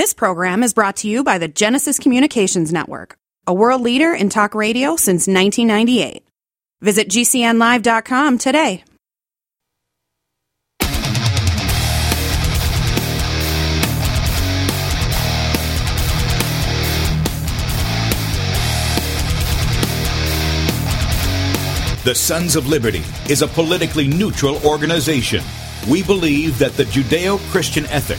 This program is brought to you by the Genesis Communications Network, a world leader in talk radio since 1998. Visit GCNlive.com today. The Sons of Liberty is a politically neutral organization. We believe that the Judeo Christian ethic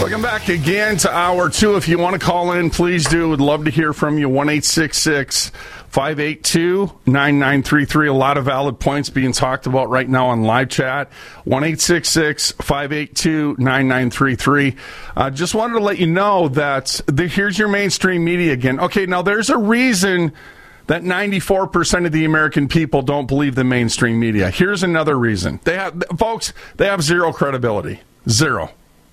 Welcome back again to hour two. If you want to call in, please do. Would love to hear from you. 1 582 9933. A lot of valid points being talked about right now on live chat. 1 582 9933. Uh, just wanted to let you know that the, here's your mainstream media again. Okay, now there's a reason that 94% of the American people don't believe the mainstream media. Here's another reason. They have, folks, they have zero credibility. Zero.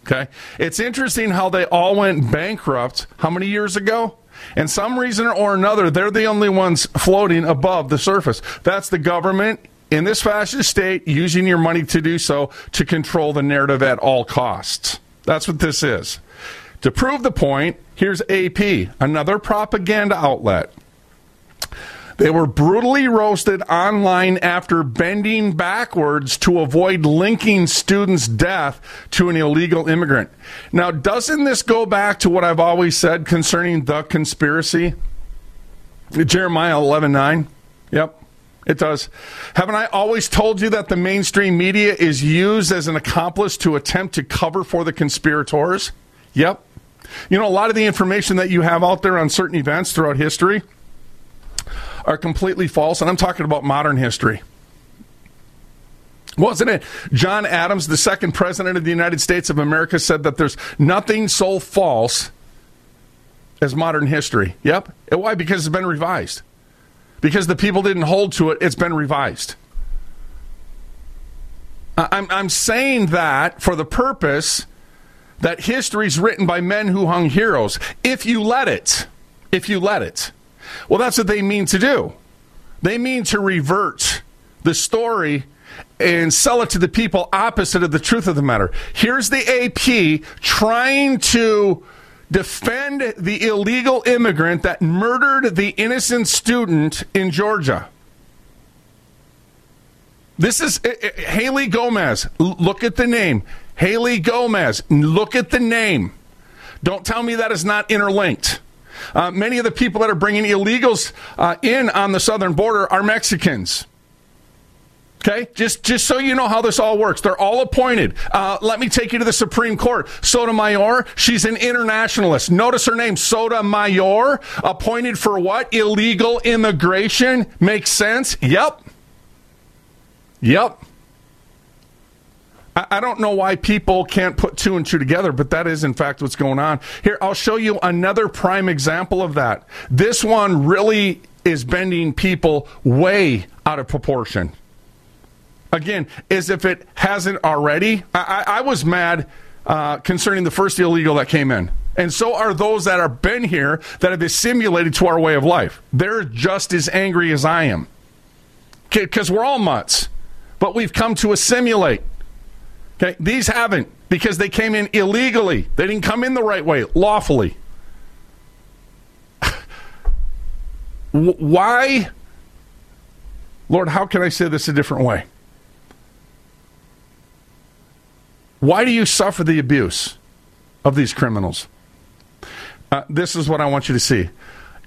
Okay. It's interesting how they all went bankrupt how many years ago? And some reason or another, they're the only ones floating above the surface. That's the government in this fascist state using your money to do so to control the narrative at all costs. That's what this is. To prove the point, here's AP, another propaganda outlet. They were brutally roasted online after bending backwards to avoid linking students' death to an illegal immigrant. Now, doesn't this go back to what I've always said concerning the conspiracy? Jeremiah 11:9. Yep. It does. Haven't I always told you that the mainstream media is used as an accomplice to attempt to cover for the conspirators? Yep. You know, a lot of the information that you have out there on certain events throughout history, are completely false, and I'm talking about modern history. Wasn't it John Adams, the second president of the United States of America, said that there's nothing so false as modern history? Yep. And Why? Because it's been revised. Because the people didn't hold to it, it's been revised. I'm, I'm saying that for the purpose that history is written by men who hung heroes. If you let it, if you let it. Well, that's what they mean to do. They mean to revert the story and sell it to the people opposite of the truth of the matter. Here's the AP trying to defend the illegal immigrant that murdered the innocent student in Georgia. This is uh, uh, Haley Gomez. Look at the name. Haley Gomez. Look at the name. Don't tell me that is not interlinked. Uh, many of the people that are bringing illegals uh, in on the southern border are Mexicans. Okay, just just so you know how this all works, they're all appointed. Uh, let me take you to the Supreme Court. Sotomayor, she's an internationalist. Notice her name, Sotomayor, appointed for what? Illegal immigration. Makes sense? Yep. Yep. I don't know why people can't put two and two together, but that is in fact what's going on. Here, I'll show you another prime example of that. This one really is bending people way out of proportion. Again, as if it hasn't already. I, I, I was mad uh, concerning the first illegal that came in. And so are those that have been here that have assimilated to our way of life. They're just as angry as I am. Because we're all mutts. But we've come to assimilate. Okay, these haven't because they came in illegally. They didn't come in the right way, lawfully. Why? Lord, how can I say this a different way? Why do you suffer the abuse of these criminals? Uh, this is what I want you to see.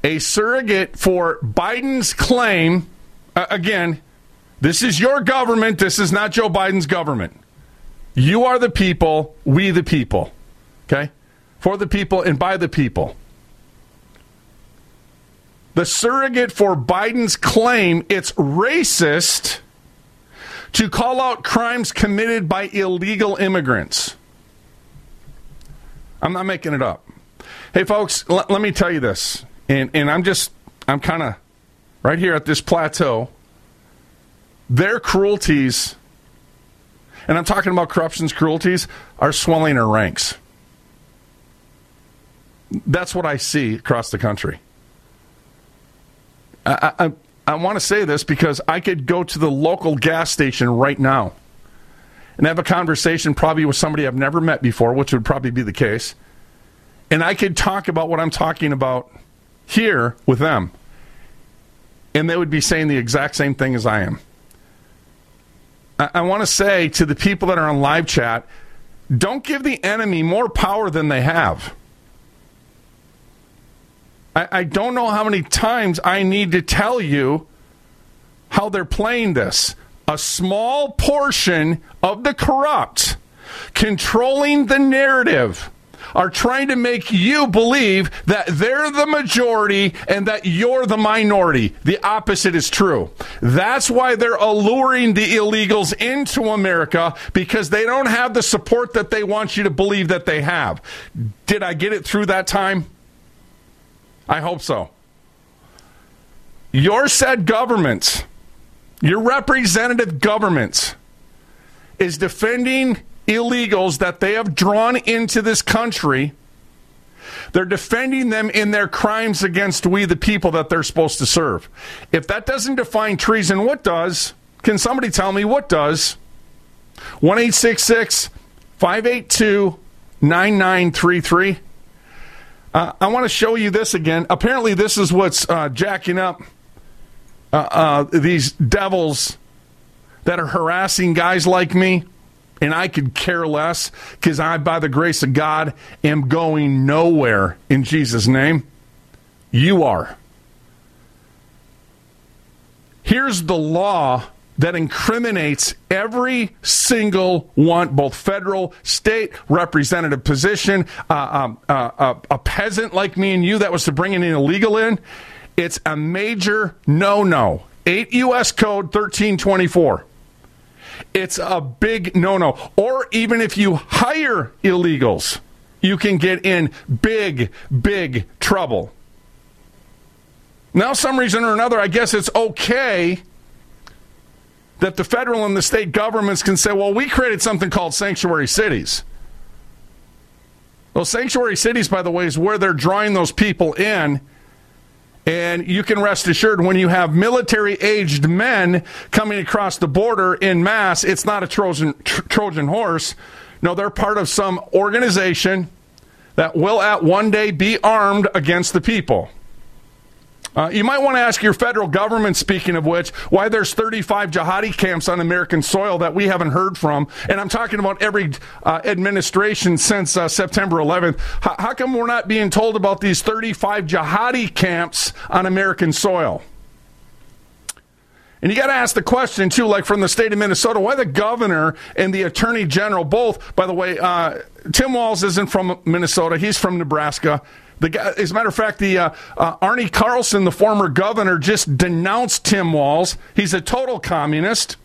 A surrogate for Biden's claim, uh, again, this is your government, this is not Joe Biden's government. You are the people, we the people. Okay? For the people and by the people. The surrogate for Biden's claim it's racist to call out crimes committed by illegal immigrants. I'm not making it up. Hey, folks, l- let me tell you this. And, and I'm just I'm kind of right here at this plateau. Their cruelties, and I'm talking about corruption's cruelties, are swelling our ranks. That's what I see across the country. I, I, I want to say this because I could go to the local gas station right now and have a conversation probably with somebody I've never met before, which would probably be the case. And I could talk about what I'm talking about here with them. And they would be saying the exact same thing as I am. I, want to say to the people that are on live chat don't give the enemy more power than they have. I, I don't know how many times I need to tell you how they're playing this. A small portion of the corrupt controlling the narrative are trying to make you believe that they're the majority and that you're the minority. The opposite is true. That's why they're alluring the illegals into America because they don't have the support that they want you to believe that they have. Did I get it through that time? I hope so. Your said governments, your representative governments, is defending illegals that they have drawn into this country. They're defending them in their crimes against we, the people that they're supposed to serve. If that doesn't define treason, what does? Can somebody tell me what does? 1 582 9933. Uh, I want to show you this again. Apparently, this is what's uh, jacking up uh, uh, these devils that are harassing guys like me. And I could care less because I, by the grace of God, am going nowhere in Jesus' name. You are. Here's the law that incriminates every single one, both federal, state, representative position, uh, um, uh, uh, a peasant like me and you that was to bring an illegal in. It's a major no no. 8 U.S. Code 1324. It's a big no no. Or even if you hire illegals, you can get in big, big trouble. Now, some reason or another, I guess it's okay that the federal and the state governments can say, well, we created something called sanctuary cities. Well, sanctuary cities, by the way, is where they're drawing those people in. And you can rest assured when you have military aged men coming across the border in mass, it's not a Trojan, tr- Trojan horse. No, they're part of some organization that will at one day be armed against the people. Uh, you might want to ask your federal government, speaking of which, why there's 35 jihadi camps on American soil that we haven't heard from. And I'm talking about every uh, administration since uh, September 11th. H- how come we're not being told about these 35 jihadi camps on American soil? And you got to ask the question, too, like from the state of Minnesota, why the governor and the attorney general both, by the way, uh, Tim Walz isn't from Minnesota, he's from Nebraska. The guy, as a matter of fact, the uh, uh, Arne Carlson, the former governor, just denounced Tim Walz. He's a total communist.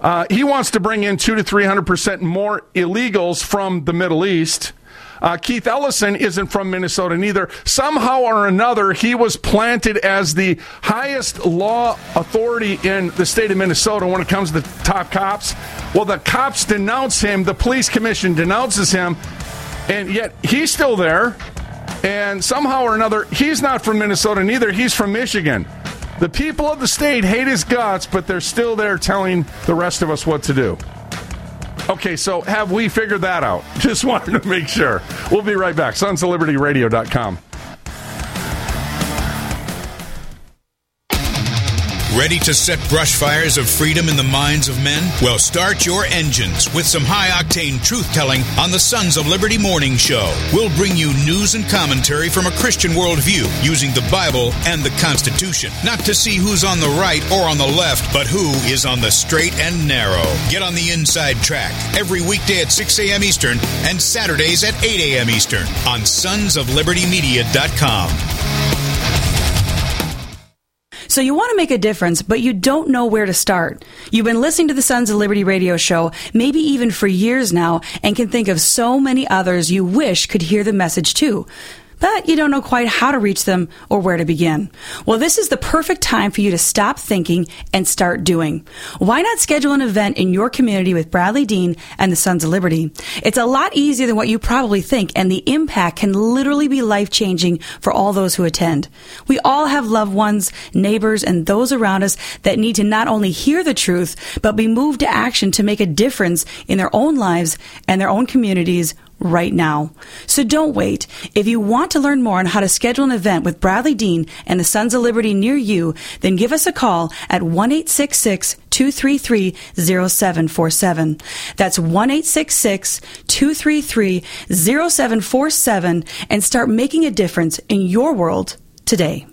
Uh, he wants to bring in two to three hundred percent more illegals from the Middle East. Uh, Keith Ellison isn't from Minnesota neither. Somehow or another, he was planted as the highest law authority in the state of Minnesota when it comes to the top cops. Well, the cops denounce him, the police commission denounces him, and yet he's still there. And somehow or another, he's not from Minnesota neither. He's from Michigan. The people of the state hate his guts, but they're still there telling the rest of us what to do. Okay, so have we figured that out? Just wanted to make sure. We'll be right back. Sons of Liberty Radio.com. Ready to set brush fires of freedom in the minds of men? Well, start your engines with some high octane truth telling on the Sons of Liberty Morning Show. We'll bring you news and commentary from a Christian worldview using the Bible and the Constitution. Not to see who's on the right or on the left, but who is on the straight and narrow. Get on the inside track every weekday at 6 a.m. Eastern and Saturdays at 8 a.m. Eastern on sonsoflibertymedia.com. So you want to make a difference, but you don't know where to start. You've been listening to the Sons of Liberty radio show, maybe even for years now, and can think of so many others you wish could hear the message too. But you don't know quite how to reach them or where to begin. Well, this is the perfect time for you to stop thinking and start doing. Why not schedule an event in your community with Bradlee Dean and the Sons of Liberty? It's a lot easier than what you probably think, and the impact can literally be life changing for all those who attend. We all have loved ones, neighbors, and those around us that need to not only hear the truth, but be moved to action to make a difference in their own lives and their own communities right now. So don't wait. If you want to learn more on how to schedule an event with Bradlee Dean and the Sons of Liberty near you, then give us a call at 1 233 0747. That's 1 233 0747 and start making a difference in your world today.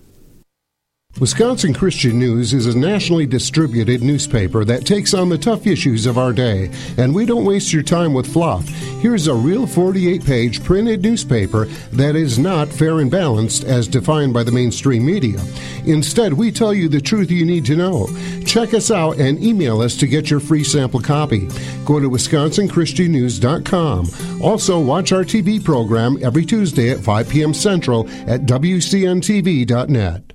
Wisconsin Christian News is a nationally distributed newspaper that takes on the tough issues of our day, and we don't waste your time with fluff. Here's a real 48 page printed newspaper that is not fair and balanced as defined by the mainstream media. Instead, we tell you the truth you need to know. Check us out and email us to get your free sample copy. Go to wisconsinchristiannews.com. Also, watch our TV program every Tuesday at 5 p.m. Central at WCNTV.net.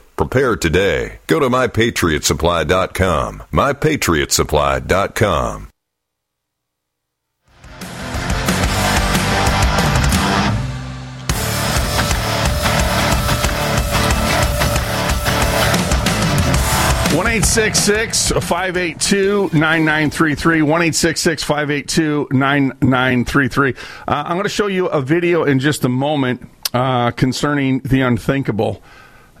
Prepare today. Go to mypatriotsupply.com. mypatriotsupply.com. One eight six six five eight two nine nine three three. One eight six six five eight two nine nine three three. Uh, I'm going to show you a video in just a moment uh, concerning the unthinkable.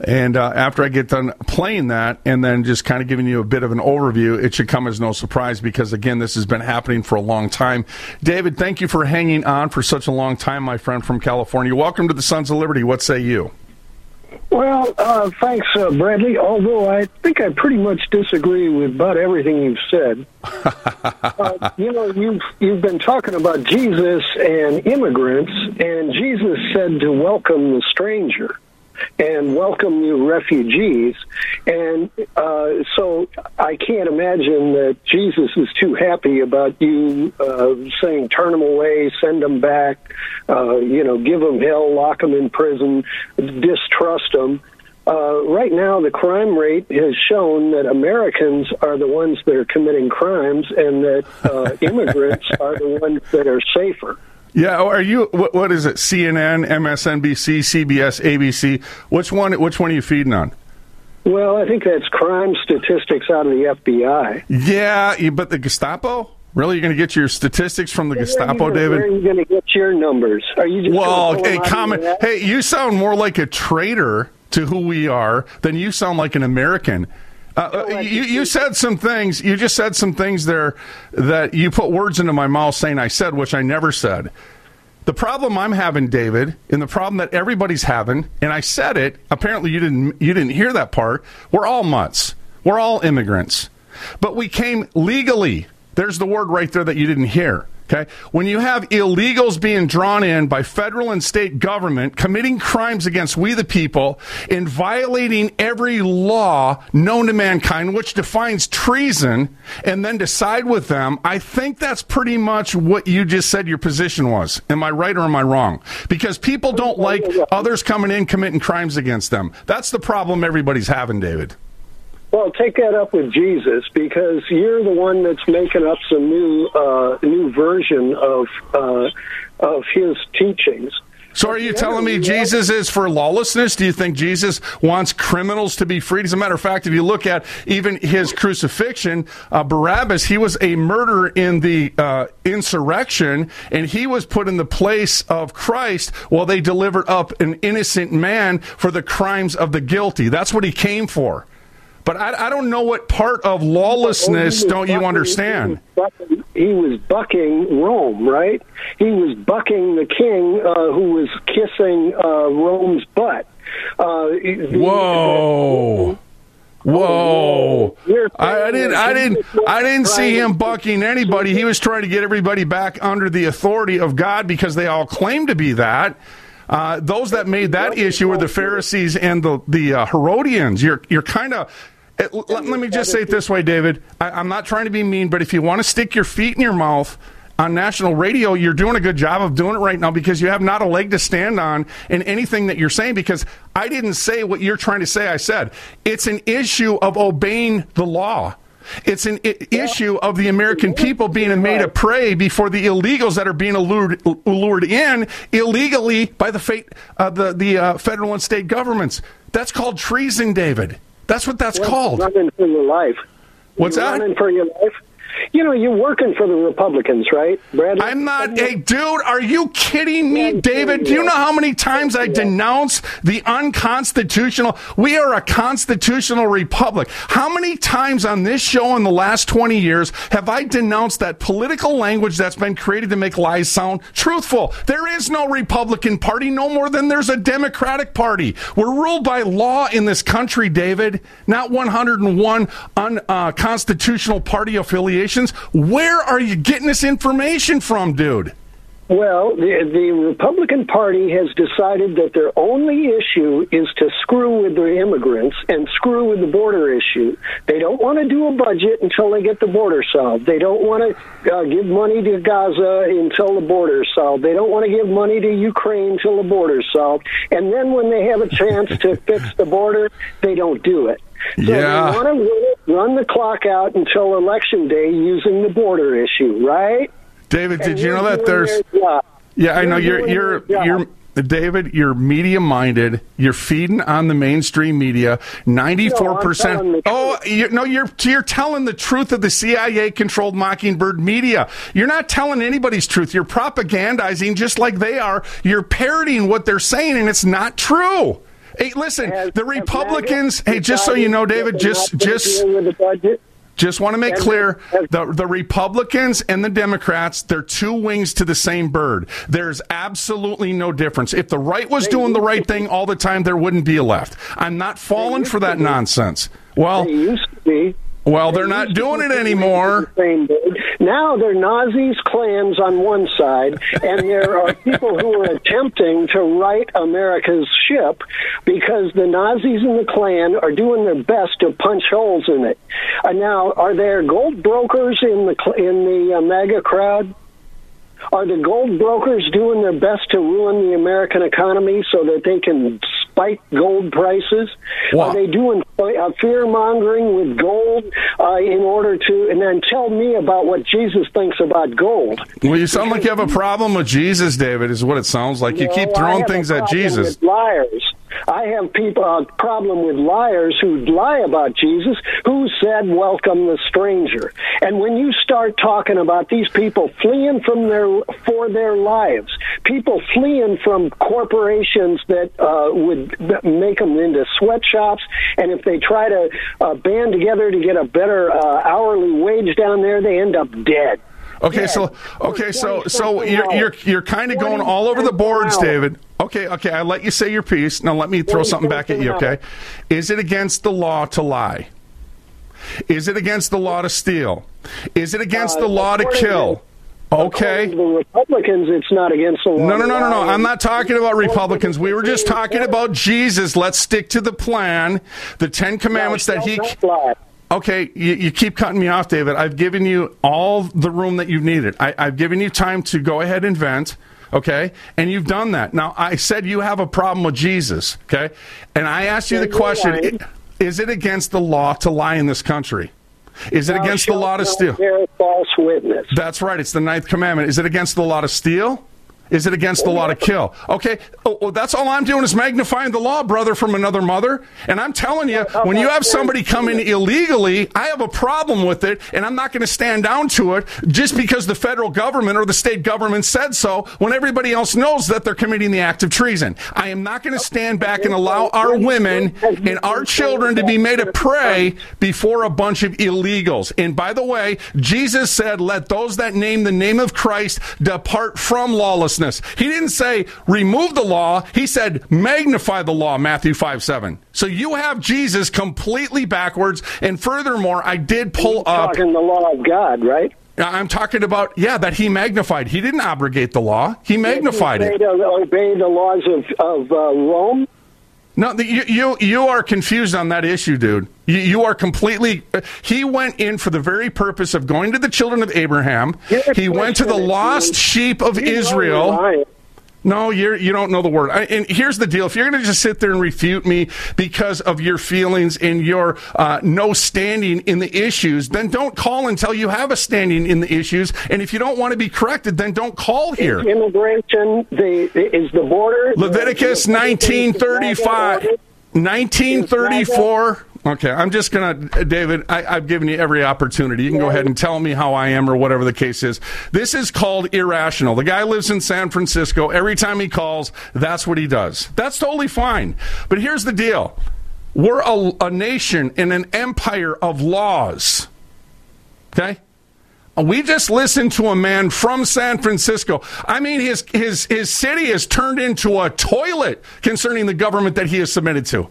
And uh, after I get done playing that and then just kind of giving you a bit of an overview, it should come as no surprise because, again, this has been happening for a long time. David, thank you for hanging on for such a long time, my friend from California. Welcome to the Sons of Liberty. What say you? Well, uh, thanks, uh, Bradlee. Although I think I pretty much disagree with about everything you've said. uh, you know, you've you've been talking about Jesus and immigrants, and Jesus said to welcome the stranger and welcome you refugees. And uh, so I can't imagine that Jesus is too happy about you uh, saying, turn them away, send them back, uh, you know, give them hell, lock them in prison, distrust them. Uh, right now, the crime rate has shown that Americans are the ones that are committing crimes and that uh, immigrants are the ones that are safer. Yeah, oh, are you? What, what is it? CNN, MSNBC, CBS, ABC. Which one? Which one are you feeding on? Well, I think that's crime statistics out of the FBI. Yeah, but the Gestapo. Really, you're going to get your statistics from the where Gestapo, you, David? Where are you going to get your numbers? Are you just well? Hey, comment. Hey, you sound more like a traitor to who we are than you sound like an American. Uh, you, you said some things. You just said some things there that you put words into my mouth saying I said, which I never said. The problem I'm having, David, and the problem that everybody's having, and I said it. Apparently, you didn't. You didn't hear that part. We're all mutts. We're all immigrants, but we came legally. There's the word right there that you didn't hear. Okay. When you have illegals being drawn in by federal and state government, committing crimes against we the people, and violating every law known to mankind, which defines treason, and then decide with them, I think that's pretty much what you just said your position was. Am I right or am I wrong? Because people don't like others coming in committing crimes against them. That's the problem everybody's having, David. Well, take that up with Jesus because you're the one that's making up some new uh, new version of uh, of his teachings. So are you telling me Jesus is for lawlessness? Do you think Jesus wants criminals to be freed? As a matter of fact, if you look at even his crucifixion, uh, Barabbas, he was a murderer in the uh, insurrection, and he was put in the place of Christ while they delivered up an innocent man for the crimes of the guilty. That's what he came for. But I, I don't know what part of lawlessness don't you understand? He was bucking Rome, right? He was bucking the king uh, who was kissing uh, Rome's butt. Uh, the, Whoa. Whoa! I, I, didn't. I didn't. I didn't see him bucking anybody. He was trying to get everybody back under the authority of God because they all claim to be that. Uh, those that made that issue were the Pharisees and the the uh, Herodians. You're you're kind of let, let, me just say it this way, David. I, I'm not trying to be mean, but if you want to stick your feet in your mouth on national radio, you're doing a good job of doing it right now because you have not a leg to stand on in anything that you're saying. Because I didn't say what you're trying to say, I said. It's an issue of obeying the law. It's an I- issue of the American people being made a prey before the illegals that are being lured, lured in illegally by the, fate, uh, the, the uh, federal and state governments. That's called treason, David. That's what that's well, called. Running for your life. What's you're that? Running for your life. You know, you're working for the Republicans, right, Brad? I'm not. Hey, dude, are you kidding me, David? Do you know how many times I denounce the unconstitutional? We are a constitutional republic. How many times on this show in the last 20 years have I denounced that political language that's been created to make lies sound truthful? There is no Republican Party, no more than there's a Democratic Party. We're ruled by law in this country, David, not 101 unconstitutional uh, party Where are you getting this information from, dude? Well, the, the Republican Party has decided that their only issue is to screw with the immigrants and screw with the border issue. They don't want to do a budget until they get the border solved. They don't want to uh, give money to Gaza until the border is solved. They don't want to give money to Ukraine until the border is solved. And then when they have a chance to fix the border, they don't do it. So yeah. they want to run the clock out until election day using the border issue, right? David, did you know that there's? Yeah, I know you're you're you're. David, you're media minded. You're feeding on the mainstream media. Ninety-four percent. Oh, you, no, you're you're telling the truth of the CIA-controlled Mockingbird media. You're not telling anybody's truth. You're propagandizing just like they are. You're parroting what they're saying, and it's not true. Hey, listen, the Republicans. Hey, just so you know, David, just just just want to make clear the, the Republicans and the Democrats, they're two wings to the same bird. There's absolutely no difference. If the right was doing the right thing all the time, there wouldn't be a left. I'm not falling for that nonsense. Well, they used to be. Well, they're not doing it anymore. Now they're Nazis, Klans on one side, and there are people who are attempting to right America's ship because the Nazis and the Klan are doing their best to punch holes in it. Uh, now, are there gold brokers in the in the uh, MAGA crowd? Are the gold brokers doing their best to ruin the American economy so that they can spike gold prices? Wow. Are they doing uh, fear mongering with gold uh, in order to, and then tell me about what Jesus thinks about gold? Well, you sound like you have a problem with Jesus, David. Is what it sounds like. You no, keep throwing things at Jesus. liars. I have people a problem with liars who lie about Jesus, who said, "Welcome the stranger." And when you start talking about these people fleeing from their for their lives, people fleeing from corporations that uh, would make them into sweatshops, and if they try to uh, band together to get a better uh, hourly wage down there, they end up dead. Okay, so okay, so so you're you're you're kind of going all over the boards, David. Okay, okay, I let you say your piece. Now let me throw something back at you. Okay, is it against the law to lie? Is it against the law to steal? Is it against uh, the law to kill? Okay. The Republicans, it's not against the law. No, no, no, no, no. I'm not talking about Republicans. We were just talking about Jesus. Let's stick to the plan, the Ten Commandments that he. Okay, you, you, keep cutting me off, David. I've given you all the room that you've needed. I, I've given you time to go ahead and vent. Okay, and you've done that. Now, I said you have a problem with Jesus. Okay, and I asked you the question: Is it against the law to lie in this country? Is it against the law to steal? false witness. That's right. It's the ninth commandment. Is it against the law to steal? Is it against the law to kill? Okay, oh, well, that's all I'm doing is magnifying the law, brother from another mother. And I'm telling you, when you have somebody come in illegally, I have a problem with it, and I'm not going to stand down to it just because the federal government or the state government said so when everybody else knows that they're committing the act of treason. I am not going to stand back and allow our women and our children to be made a prey before a bunch of illegals. And by the way, Jesus said, Let those that name the name of Christ depart from lawlessness. He didn't say remove the law, he said magnify the law, Matthew 5 7. So you have Jesus completely backwards. And furthermore, I did pull up. Talking the law of God, right? I'm talking about, yeah, that he magnified. He didn't abrogate the law, he magnified Obey it. obey the laws of, of uh, Rome. No, the, you, you you are confused on that issue, dude. You, you are completely. He went in for the very purpose of going to the children of Abraham. Your He went to the lost sheep of Israel. No, you're you don't know the word. I, and here's the deal: if you're going to just sit there and refute me because of your feelings and your uh, no standing in the issues, then don't call until you have a standing in the issues. And if you don't want to be corrected, then don't call here. Immigration the, is the border. Leviticus the- 1935. 1934. Okay, I'm just going to, David, I, I've given you every opportunity. You can go ahead and tell me how I am or whatever the case is. This is called irrational. The guy lives in San Francisco. Every time he calls, that's what he does. That's totally fine. But here's the deal we're a, a nation in an empire of laws. Okay? We just listened to a man from San Francisco. I mean, his, his, his city is turned into a toilet concerning the government that he is submitted to.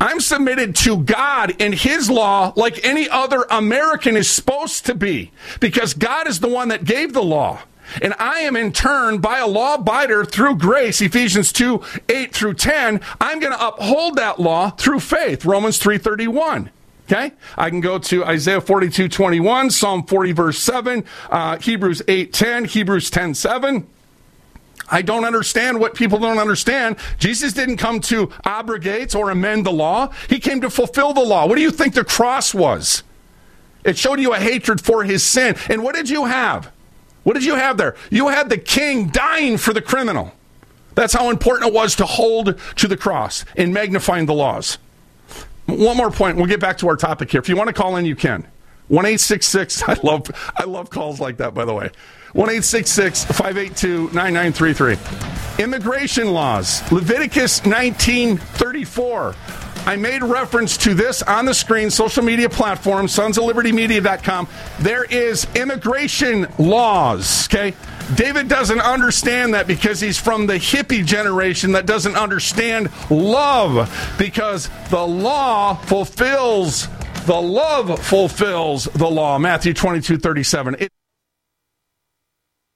I'm submitted to God and His law like any other American is supposed to be because God is the one that gave the law. And I am in turn by a law abider through grace, Ephesians 2, 8 through 10. I'm going to uphold that law through faith, Romans 331. Okay? I can go to Isaiah 42, 21, Psalm 40, verse 7, uh, Hebrews 8, 10, Hebrews 10, 7. I don't understand what people don't understand. Jesus didn't come to abrogate or amend the law. He came to fulfill the law. What do you think the cross was? It showed you a hatred for his sin. And what did you have? What did you have there? You had the king dying for the criminal. That's how important it was to hold to the cross in magnifying the laws. One more point. We'll get back to our topic here. If you want to call in, you can. One eight six six. I love I love calls like that. By the way, one eight six six five eight two nine nine three three. Immigration laws. Leviticus nineteen thirty four. I made reference to this on the screen, social media platform, sons of liberty media.com. There is immigration laws, okay? David doesn't understand that because he's from the hippie generation that doesn't understand love because the law fulfills the love fulfills the law. Matthew 22 37. It-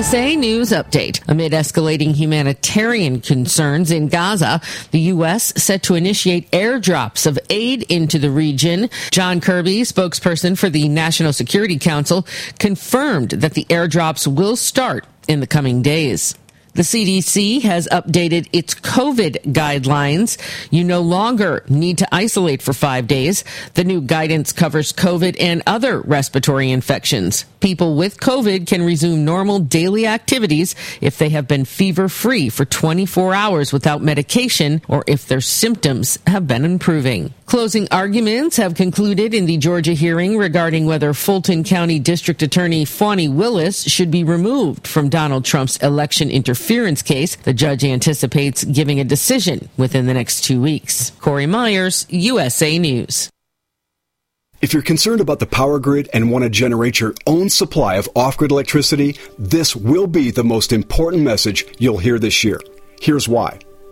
USA News Update. Amid escalating humanitarian concerns in Gaza, the U.S. set to initiate airdrops of aid into the region. John Kirby, spokesperson for the National Security Council, confirmed that the airdrops will start in the coming days. The CDC has updated its COVID guidelines. You no longer need to isolate for five days. The new guidance covers COVID and other respiratory infections. People with COVID can resume normal daily activities if they have been fever free for 24 hours without medication or if their symptoms have been improving. Closing arguments have concluded in the Georgia hearing regarding whether Fulton County District Attorney Fani Willis should be removed from Donald Trump's election interference case. The judge anticipates giving a decision within the next two weeks. Corey Myers, USA News. If you're concerned about the power grid and want to generate your own supply of off grid electricity, this will be the most important message you'll hear this year. Here's why.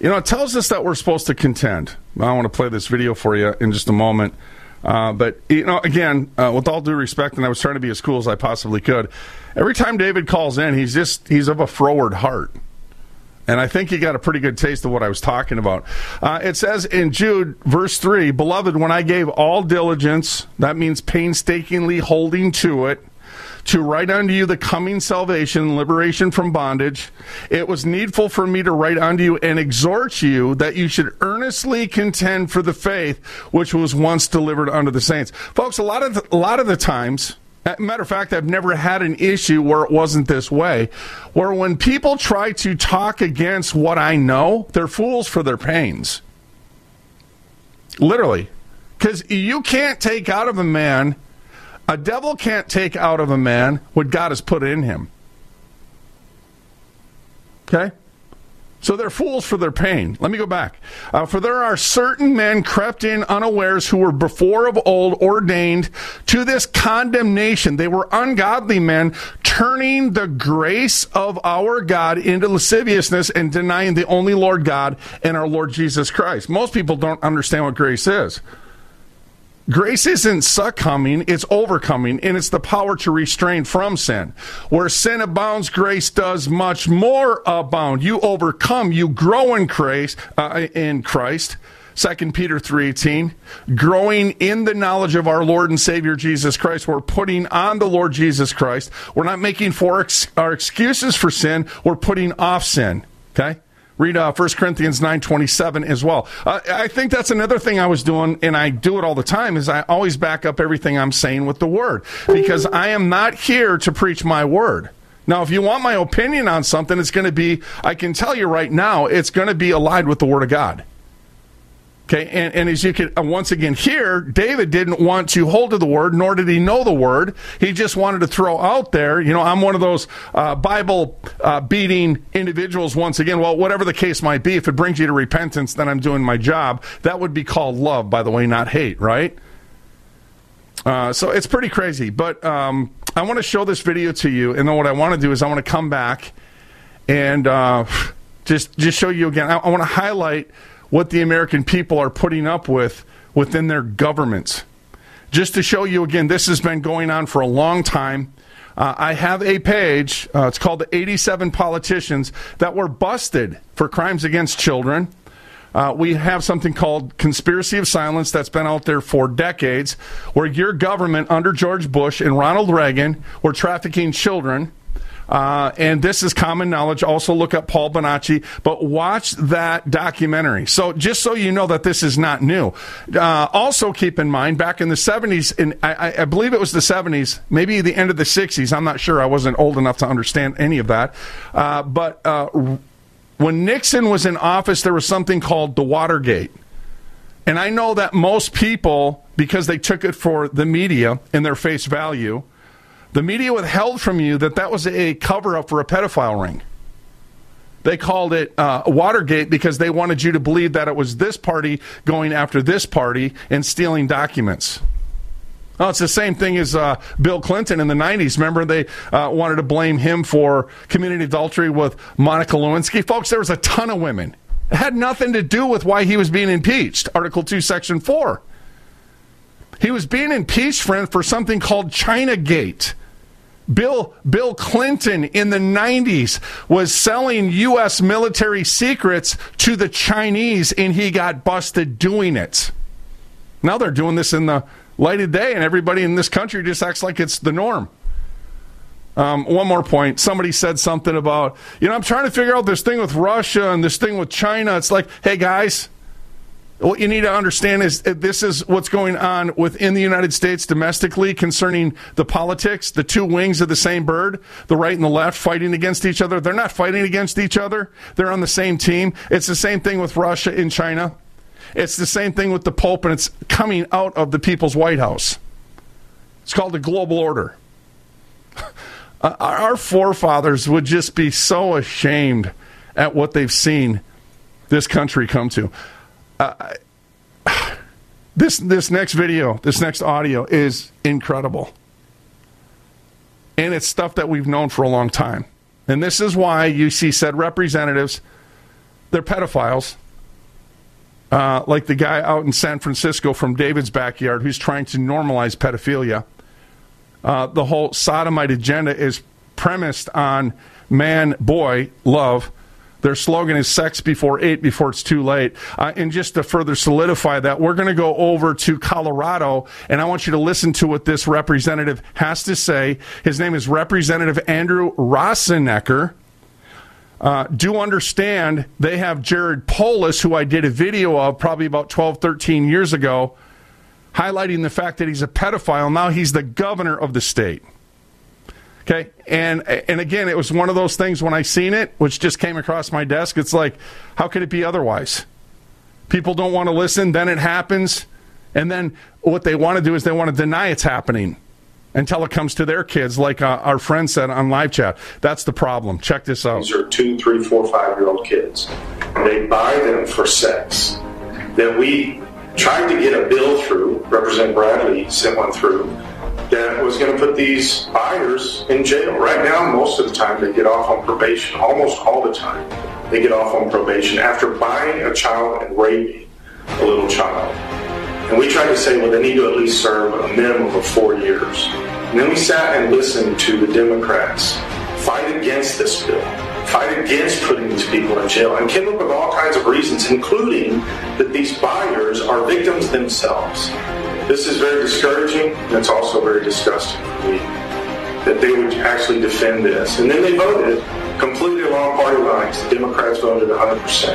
You know, it tells us that we're supposed to contend. I want to play this video for you in just a moment. Uh, but, you know, again, uh, with all due respect, and I was trying to be as cool as I possibly could, every time David calls in, he's just, he's of a froward heart. And I think you got a pretty good taste of what I was talking about. Uh, it says in Jude, verse 3 Beloved, when I gave all diligence, that means painstakingly holding to it, to write unto you the coming salvation, liberation from bondage. It was needful for me to write unto you and exhort you that you should earnestly contend for the faith which was once delivered unto the saints. Folks, a lot of the, a lot of the times, matter of fact, I've never had an issue where it wasn't this way, where when people try to talk against what I know, they're fools for their pains. Literally. Because you can't take out of a man a devil can't take out of a man what God has put in him. Okay? So they're fools for their pain. Let me go back. Uh, for there are certain men crept in unawares who were before of old ordained to this condemnation. They were ungodly men, turning the grace of our God into lasciviousness and denying the only Lord God and our Lord Jesus Christ. Most people don't understand what grace is. Grace isn't succumbing, it's overcoming, and it's the power to restrain from sin. Where sin abounds, grace does much more abound. You overcome, you grow in grace uh, in Christ. 2 Peter 3:18 growing in the knowledge of our Lord and Savior Jesus Christ we're putting on the Lord Jesus Christ we're not making for ex- our excuses for sin we're putting off sin okay Read uh, 1 Corinthians 9.27 as well. Uh, I think that's another thing I was doing, and I do it all the time, is I always back up everything I'm saying with the word. Because I am not here to preach my word. Now, if you want my opinion on something, it's going to be, I can tell you right now, it's going to be allied with the word of God. Okay, and, and as you can uh, once again hear, David didn't want to hold to the word, nor did he know the word. He just wanted to throw out there, you know, I'm one of those uh, Bible uh, beating individuals once again. Well, whatever the case might be, if it brings you to repentance, then I'm doing my job. That would be called love, by the way, not hate, right? Uh, so it's pretty crazy. But um, I want to show this video to you, and then what I want to do is I want to come back and uh, just just show you again. I, I want to highlight what the American people are putting up with within their governments. Just to show you again, this has been going on for a long time. Uh, I have a page. Uh, it's called the 87 politicians that were busted for crimes against children. Uh, we have something called conspiracy of silence that's been out there for decades, where your government under George Bush and Ronald Reagan were trafficking children uh, and this is common knowledge. Also, look up Paul Bonacci, but watch that documentary. So, just so you know that this is not new. Uh, also, keep in mind, back in the 70s, and I, I, believe it was the 70s, maybe the end of the 60s. I'm not sure. I wasn't old enough to understand any of that. Uh, but uh, when Nixon was in office, there was something called the Watergate. And I know that most people, because they took it for the media in their face value, the media withheld from you that that was a cover up for a pedophile ring. They called it uh, Watergate because they wanted you to believe that it was this party going after this party and stealing documents. Oh, it's the same thing as uh, Bill Clinton in the 90s. Remember, they uh, wanted to blame him for community adultery with Monica Lewinsky. Folks, there was a ton of women. It had nothing to do with why he was being impeached. Article 2, Section 4. He was being impeached for, for something called China Gate. Bill Bill Clinton in the 90s was selling US military secrets to the Chinese and he got busted doing it. Now they're doing this in the light of day and everybody in this country just acts like it's the norm. Um, one more point. Somebody said something about, you know, I'm trying to figure out this thing with Russia and this thing with China. It's like, hey guys, what you need to understand is uh, this is what's going on within the United States domestically concerning the politics, the two wings of the same bird, the right and the left fighting against each other. They're not fighting against each other. They're on the same team. It's the same thing with Russia and China. It's the same thing with the Pope, and it's coming out of the people's White House. It's called the global order. Uh, our forefathers would just be so ashamed at what they've seen this country come to. This this next video, this next audio is incredible, and it's stuff that we've known for a long time. And this is why you see said representatives, they're pedophiles. Uh, like the guy out in San Francisco from David's backyard who's trying to normalize pedophilia. Uh, the whole sodomite agenda is premised on man boy love their slogan is sex before eight, before it's too late. Uh, and just to further solidify that, we're going to go over to Colorado, and I want you to listen to what this representative has to say. His name is Representative Andrew Rosenecker. Uh, do understand they have Jared Polis, who I did a video of probably about 12, 13 years ago, highlighting the fact that he's a pedophile. Now he's the governor of the state. Okay, and and again, it was one of those things when I seen it, which just came across my desk. It's like, how could it be otherwise? People don't want to listen, then it happens, and then what they want to do is they want to deny it's happening until it comes to their kids, like uh, our friend said on live chat. That's the problem. Check this out. These are two, three, four, five year old kids. They buy them for sex. That we tried to get a bill through. Representative Bradley sent one through that was going to put these buyers in jail. Right now, most of the time, they get off on probation. Almost all the time, they get off on probation after buying a child and raping a little child. And we tried to say, well, they need to at least serve a minimum of four years. And then we sat and listened to the Democrats fight against this bill, fight against putting these people in jail, and came up with all kinds of reasons, including that these buyers are victims themselves. This is very discouraging, and it's also very disgusting for me that they would actually defend this. And then they voted completely along party lines. The Democrats voted 100%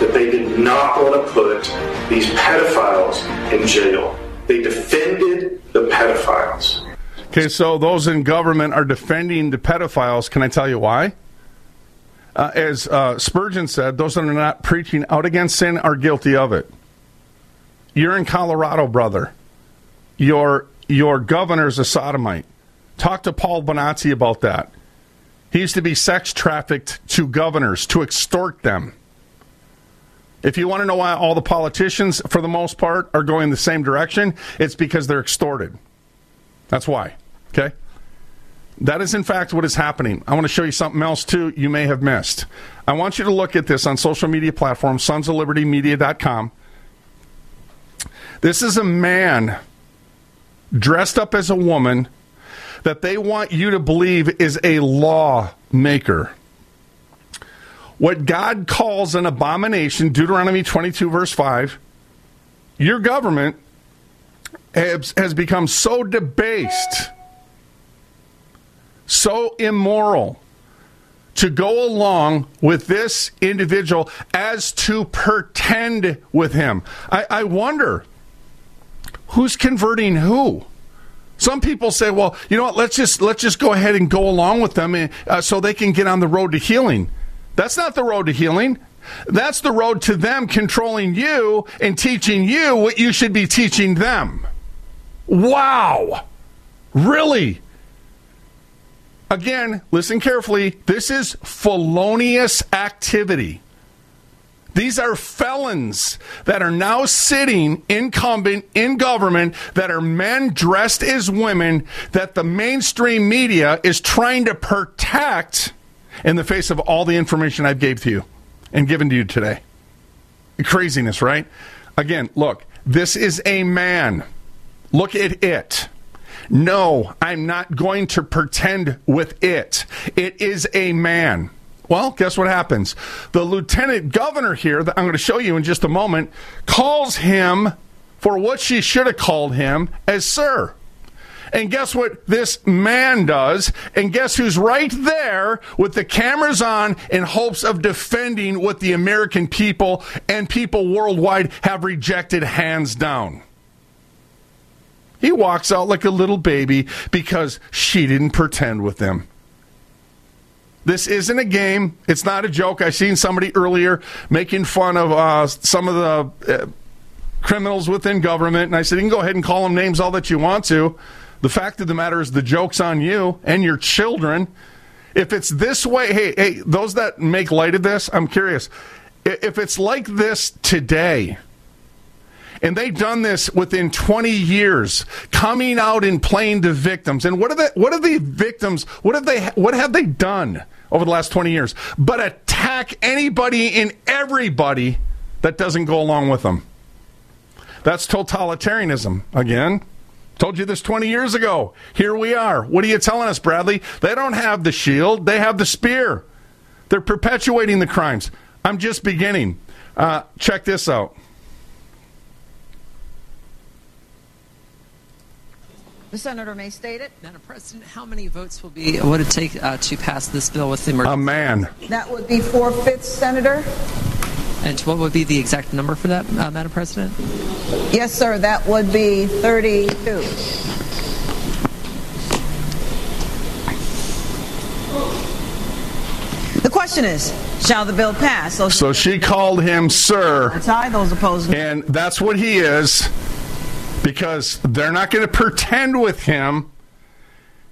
that they did not want to put these pedophiles in jail. They defended the pedophiles. Okay, so those in government are defending the pedophiles. Can I tell you why? Uh, as uh, Spurgeon said, those that are not preaching out against sin are guilty of it. You're in Colorado, brother. Your your governor's a sodomite. Talk to Paul Bonacci about that. He used to be sex trafficked to governors to extort them. If you want to know why all the politicians, for the most part, are going the same direction, it's because they're extorted. That's why. Okay? That is, in fact, what is happening. I want to show you something else, too, you may have missed. I want you to look at this on social media platforms, sons of liberty media.com. This is a man dressed up as a woman that they want you to believe is a lawmaker. What God calls an abomination, Deuteronomy 22, verse 5, your government has, has become so debased, so immoral, to go along with this individual as to pretend with him. I, I wonder who's converting who. Some people say, "Well, you know what? Let's just let's just go ahead and go along with them, and, uh, so they can get on the road to healing." That's not the road to healing. That's the road to them controlling you and teaching you what you should be teaching them. Wow, really? Again, listen carefully. This is felonious activity. These are felons that are now sitting incumbent in government that are men dressed as women that the mainstream media is trying to protect in the face of all the information I've gave to you and given to you today. Craziness, right? Again, look, this is a man. Look at it. No, I'm not going to pretend with it. It is a man. Well, guess what happens? The lieutenant governor here, that I'm going to show you in just a moment, calls him for what she should have called him as sir. And guess what this man does? And guess who's right there with the cameras on in hopes of defending what the American people and people worldwide have rejected hands down? He walks out like a little baby because she didn't pretend with him. This isn't a game. It's not a joke. I seen somebody earlier making fun of uh, some of the uh, criminals within government, and I said, "You can go ahead and call them names all that you want to." The fact of the matter is, the joke's on you and your children. If it's this way, hey, hey, those that make light of this, I'm curious. If it's like this today, and they've done this within 20 years, coming out and playing the victims. And what are the what are the victims? What have they what have they done over the last 20 years? But attack anybody and everybody that doesn't go along with them. That's totalitarianism again. Told you this 20 years ago. Here we are. What are you telling us, Bradlee? They don't have the shield, they have the spear. They're perpetuating the crimes. I'm just beginning. Uh, check this out. The senator may state it. Madam President, how many votes will be would it take uh, to pass this bill with the emergency? A man. That would be four fifths, Senator. And what would be the exact number for that, uh, Madam President? Yes, sir. That would be 32. The question is, shall the bill pass? Those So she called him sir. That's aye. Those opposed. And that's what he is because they're not going to pretend with him.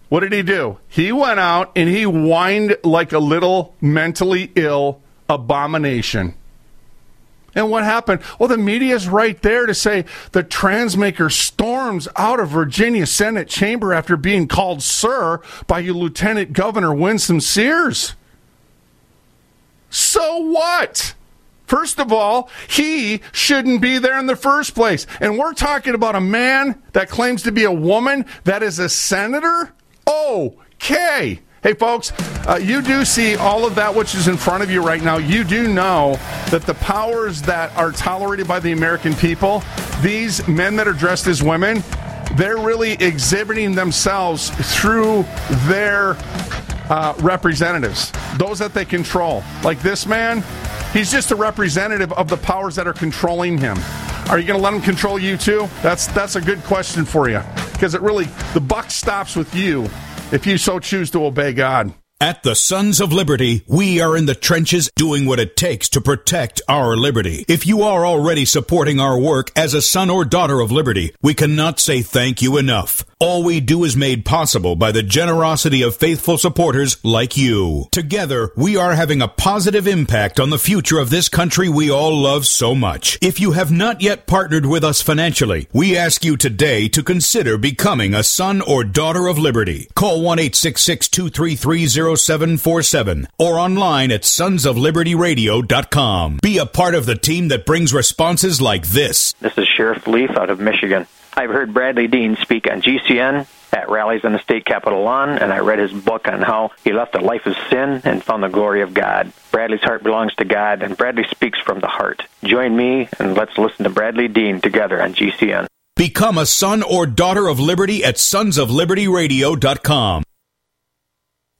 What did he do? He went out and he whined like a little mentally ill abomination. And what happened? Well, the media's right there to say the transmaker storms out of Virginia Senate chamber after being called sir by Lieutenant Governor Winsome Sears. So what? First of all, he shouldn't be there in the first place. And we're talking about a man that claims to be a woman that is a senator? Okay. Hey, folks, uh, you do see all of that which is in front of you right now. You do know that the powers that are tolerated by the American people, these men that are dressed as women, they're really exhibiting themselves through their uh, representatives, those that they control. Like this man, he's just a representative of the powers that are controlling him. Are you going to let him control you too? That's that's a good question for you because it really the buck stops with you if you so choose to obey God. At the Sons of Liberty, we are in the trenches doing what it takes to protect our liberty. If you are already supporting our work as a son or daughter of liberty, we cannot say thank you enough. All we do is made possible by the generosity of faithful supporters like you. Together, we are having a positive impact on the future of this country we all love so much. If you have not yet partnered with us financially, we ask you today to consider becoming a son or daughter of liberty. Call 1 233 0747 or online at sonsoflibertyradio.com. Be a part of the team that brings responses like this. This is Sheriff Leaf out of Michigan. I've heard Bradlee Dean speak on GCN at rallies on the state capitol lawn, and I read his book on how he left a life of sin and found the glory of God. Bradlee's heart belongs to God, and Bradlee speaks from the heart. Join me, and let's listen to Bradlee Dean together on GCN. Become a son or daughter of liberty at sonsoflibertyradio.com.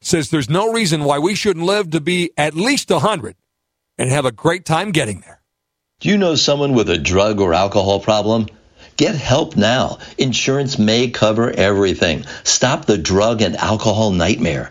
says there's no reason why we shouldn't live to be at least 100 and have a great time getting there. Do you know someone with a drug or alcohol problem? Get help now. Insurance may cover everything. Stop the drug and alcohol nightmare.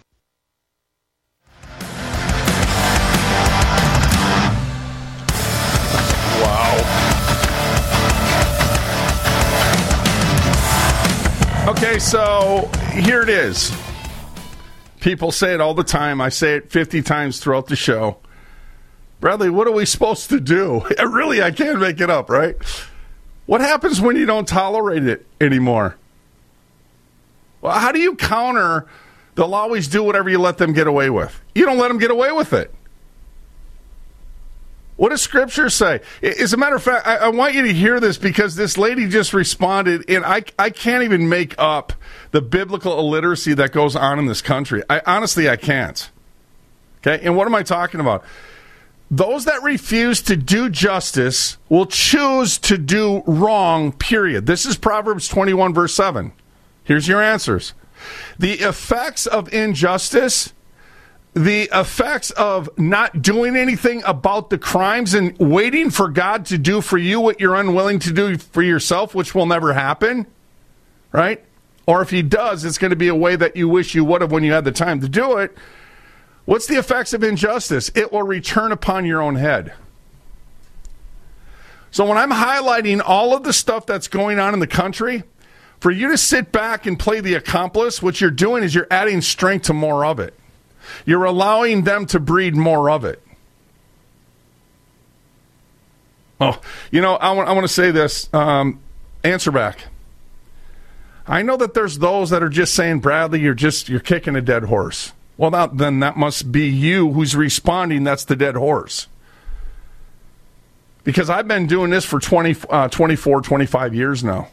Okay, so here it is. People say it all the time. I say it 50 times throughout the show. Bradlee, what are we supposed to do? really, I can't make it up, right? What happens when you don't tolerate it anymore? Well, how do you counter they'll always do whatever you let them get away with? You don't let them get away with it. What does Scripture say? As a matter of fact, I, I, want you to hear this because this lady just responded, and I, I can't even make up the biblical illiteracy that goes on in this country. I honestly, I can't. Okay, and what am I talking about? Those that refuse to do justice will choose to do wrong, period. This is Proverbs 21, verse 7. Here's your answers. The effects of injustice the effects of not doing anything about the crimes and waiting for God to do for you what you're unwilling to do for yourself, which will never happen, right? Or if He does, it's going to be a way that you wish you would have when you had the time to do it. What's the effects of injustice? It will return upon your own head. So when I'm highlighting all of the stuff that's going on in the country, for you to sit back and play the accomplice, what you're doing is you're adding strength to more of it. You're allowing them to breed more of it. Oh, you know, I want, I want to say this. Um, answer back. I know that there's those that are just saying, Bradlee, you're just you're kicking a dead horse. Well, that, then that must be you who's responding. That's the dead horse. Because I've been doing this for 20, uh, 24, 25 years now.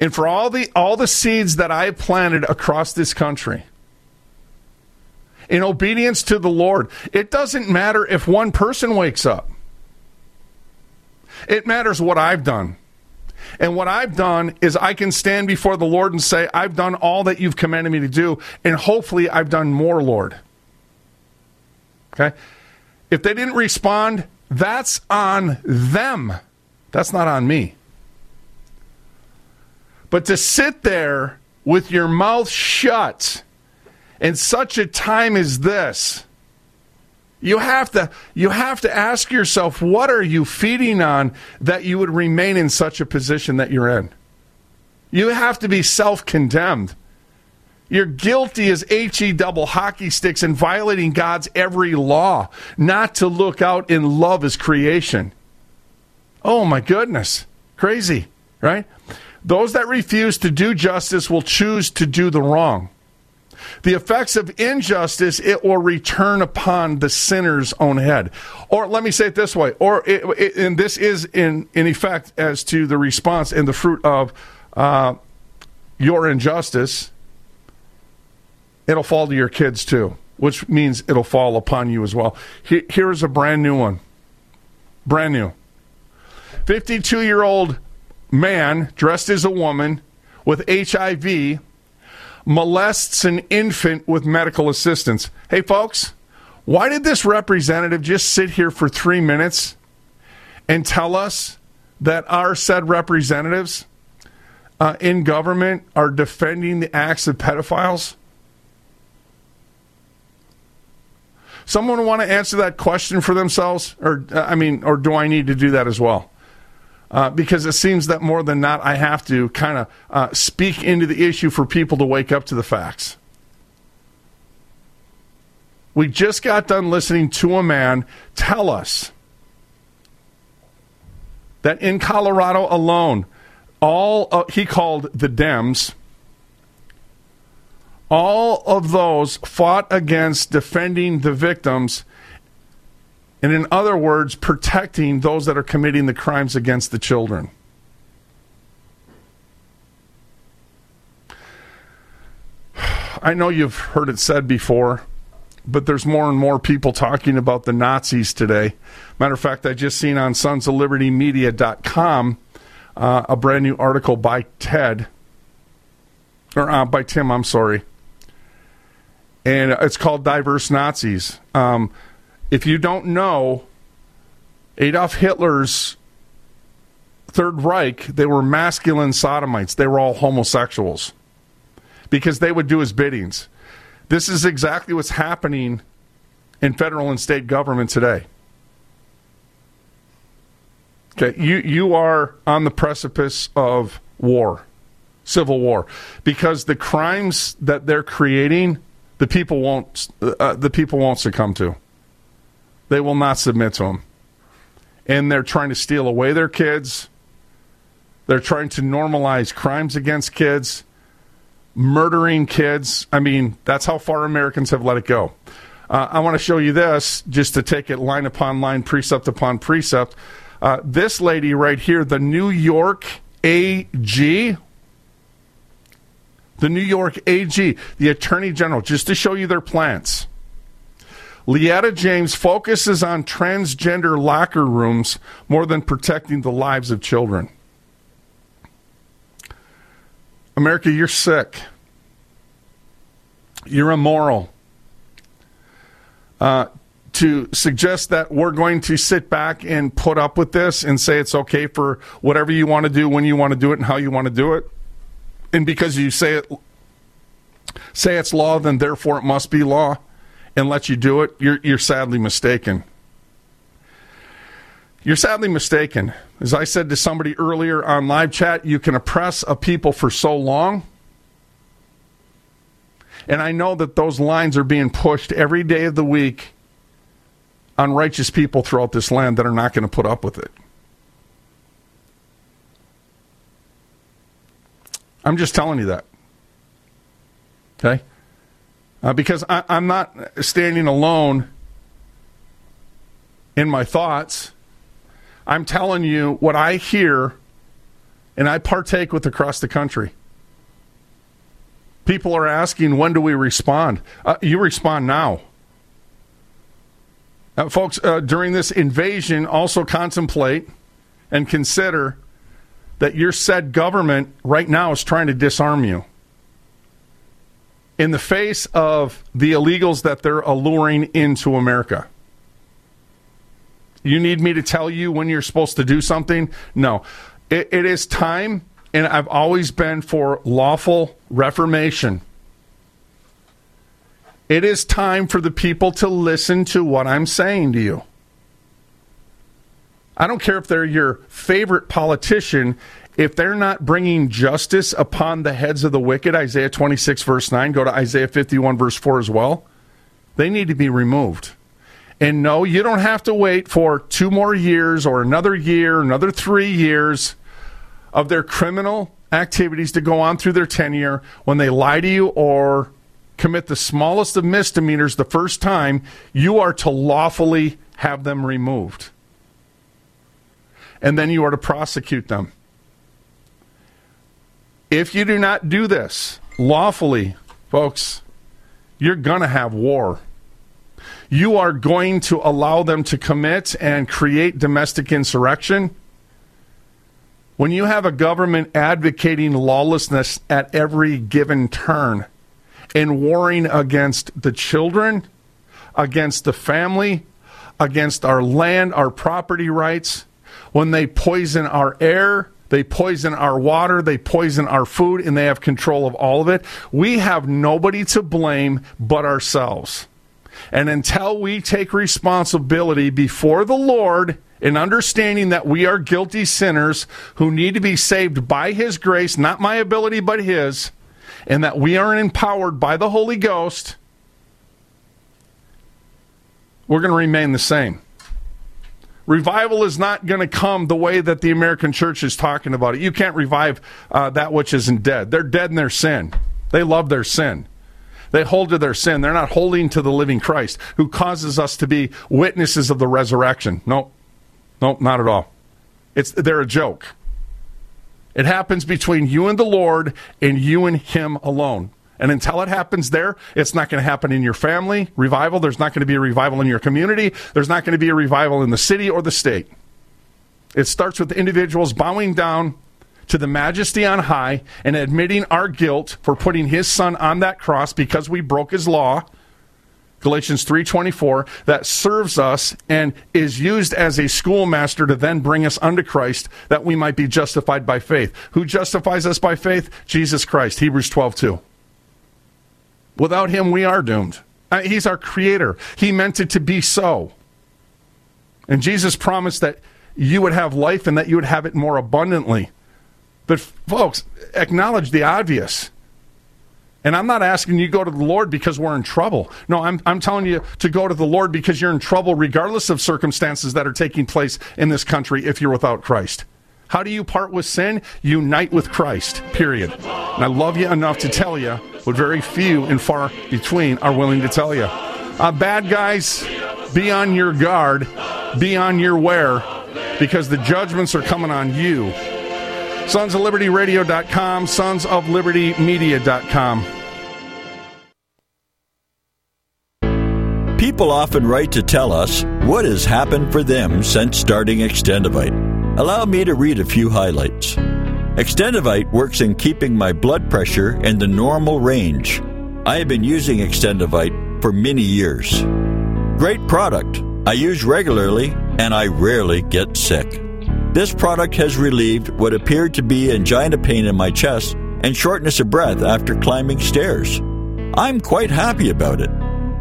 And for all the all the seeds that I planted across this country, in obedience to the Lord. It doesn't matter if one person wakes up, it matters what I've done. And what I've done is I can stand before the Lord and say, I've done all that you've commanded me to do, and hopefully I've done more, Lord. Okay? If they didn't respond, that's on them. That's not on me. But to sit there with your mouth shut in such a time as this, you have to you have to ask yourself what are you feeding on that you would remain in such a position that you're in. You have to be self-condemned. You're guilty as HE double hockey sticks in violating God's every law, not to look out in love as creation. Oh my goodness. Crazy, right? Those that refuse to do justice will choose to do the wrong. The effects of injustice it will return upon the sinner's own head. Or let me say it this way, or it, it, and this is in in effect as to the response and the fruit of uh, your injustice it'll fall to your kids too, which means it'll fall upon you as well. Here's a brand new one. Brand new. 52 year old man dressed as a woman with HIV molests an infant with medical assistance. Hey, folks, why did this representative just sit here for three minutes and tell us that our said representatives uh, in government are defending the acts of pedophiles? Someone want to answer that question for themselves, or uh, I mean, or do I need to do that as well? Uh, because it seems that more than not, I have to kind of uh, speak into the issue for people to wake up to the facts. We just got done listening to a man tell us that in Colorado alone, all uh, he called the Dems all of those fought against defending the victims and in other words protecting those that are committing the crimes against the children I know you've heard it said before, but there's more and more people talking about the Nazis today. Matter of fact, I just seen on sons of liberty media.com uh, a brand new article by Ted, or uh, by Tim, I'm sorry, and it's called Diverse Nazis. Um, if you don't know, Adolf Hitler's Third Reich, they were masculine sodomites. They were all homosexuals because they would do his biddings. This is exactly what's happening in federal and state government today. Okay, you you are on the precipice of war, civil war, because the crimes that they're creating the people won't uh, the people won't succumb to. They will not submit to them, and they're trying to steal away their kids. They're trying to normalize crimes against kids, murdering kids. I mean, that's how far Americans have let it go. Uh, I want to show you this just to take it line upon line, precept upon precept. Uh, this lady right here, the New York AG, the New York AG, the Attorney General, just to show you their plans. Letitia James focuses on transgender locker rooms more than protecting the lives of children. America, you're sick. You're immoral. Uh, to suggest that we're going to sit back and put up with this and say it's okay for whatever you want to do, when you want to do it, and how you want to do it and because you say it say it's law, then therefore it must be law, and let you do it, you're you're sadly mistaken. You're sadly mistaken. As I said to somebody earlier on live chat, you can oppress a people for so long. And I know that those lines are being pushed every day of the week on righteous people throughout this land that are not going to put up with it. I'm just telling you that. Okay? Uh, because I, I'm not standing alone in my thoughts. I'm telling you what I hear and I partake with across the country. People are asking, when do we respond? Uh, you respond now. Uh, folks, uh, during this invasion, also contemplate and consider that your said government right now is trying to disarm you. In the face of the illegals that they're alluring into America. You need me to tell you when you're supposed to do something? No. it, it is time, and I've always been for lawful reformation. It is time for the people to listen to what I'm saying to you. I don't care if they're your favorite politician, if they're not bringing justice upon the heads of the wicked, Isaiah 26, verse 9, go to Isaiah 51, verse 4 as well, they need to be removed. And no, you don't have to wait for two more years or another year, another three years of their criminal activities to go on through their tenure when they lie to you or commit the smallest of misdemeanors the first time, you are to lawfully have them removed. And then you are to prosecute them. If you do not do this lawfully, folks, you're going to have war. You are going to allow them to commit and create domestic insurrection. When you have a government advocating lawlessness at every given turn and warring against the children, against the family, against our land, our property rights, when they poison our air, they poison our water, they poison our food, and they have control of all of it. We have nobody to blame but ourselves. And until we take responsibility before the Lord in understanding that we are guilty sinners who need to be saved by His grace, not my ability, but His, and that we are empowered by the Holy Ghost, we're going to remain the same. Revival is not going to come the way that the American church is talking about it. You can't revive uh, that which isn't dead. They're dead in their sin. They love their sin. They hold to their sin. They're not holding to the living Christ who causes us to be witnesses of the resurrection. No, no, not at all. It's, they're a joke. It happens between you and the Lord and you and Him alone. And until it happens there, it's not going to happen in your family revival. There's not going to be a revival in your community. There's not going to be a revival in the city or the state. It starts with individuals bowing down to the majesty on high and admitting our guilt for putting his son on that cross because we broke his law. Galatians 3:24 that serves us and is used as a schoolmaster to then bring us unto Christ that we might be justified by faith. Who justifies us by faith? Jesus Christ. Hebrews 12:2. Without him, we are doomed. Uh, he's our creator. He meant it to be so. And Jesus promised that you would have life and that you would have it more abundantly. But, folks, acknowledge the obvious. And I'm not asking you to go to the Lord because we're in trouble. No, I'm, I'm telling you to go to the Lord because you're in trouble, regardless of circumstances that are taking place in this country if you're without Christ. How do you part with sin? Unite with Christ, period. And I love you enough to tell you what very few and far between are willing to tell you. Uh, bad guys, be on your guard, be on your wear, because the judgments are coming on you. Sons of Liberty Radio.com, Sons of Liberty Media.com. People often write to tell us what has happened for them since starting Extendovite. Allow me to read a few highlights. Extendovite works in keeping my blood pressure in the normal range. I have been using Extendovite for many years. Great product. I use regularly and I rarely get sick. This product has relieved what appeared to be angina pain in my chest and shortness of breath after climbing stairs. I'm quite happy about it.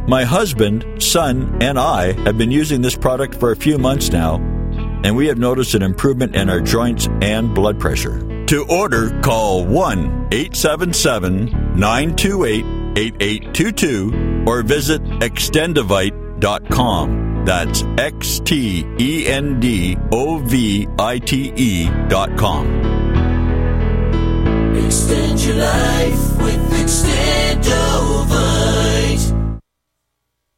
My husband, son, and I have been using this product for a few months now, and we have noticed an improvement in our joints and blood pressure. To order, call 1 877 928 8822 or visit extendovite.com. That's X T E N D O V I T E dot com. Extend your life with Extendovite.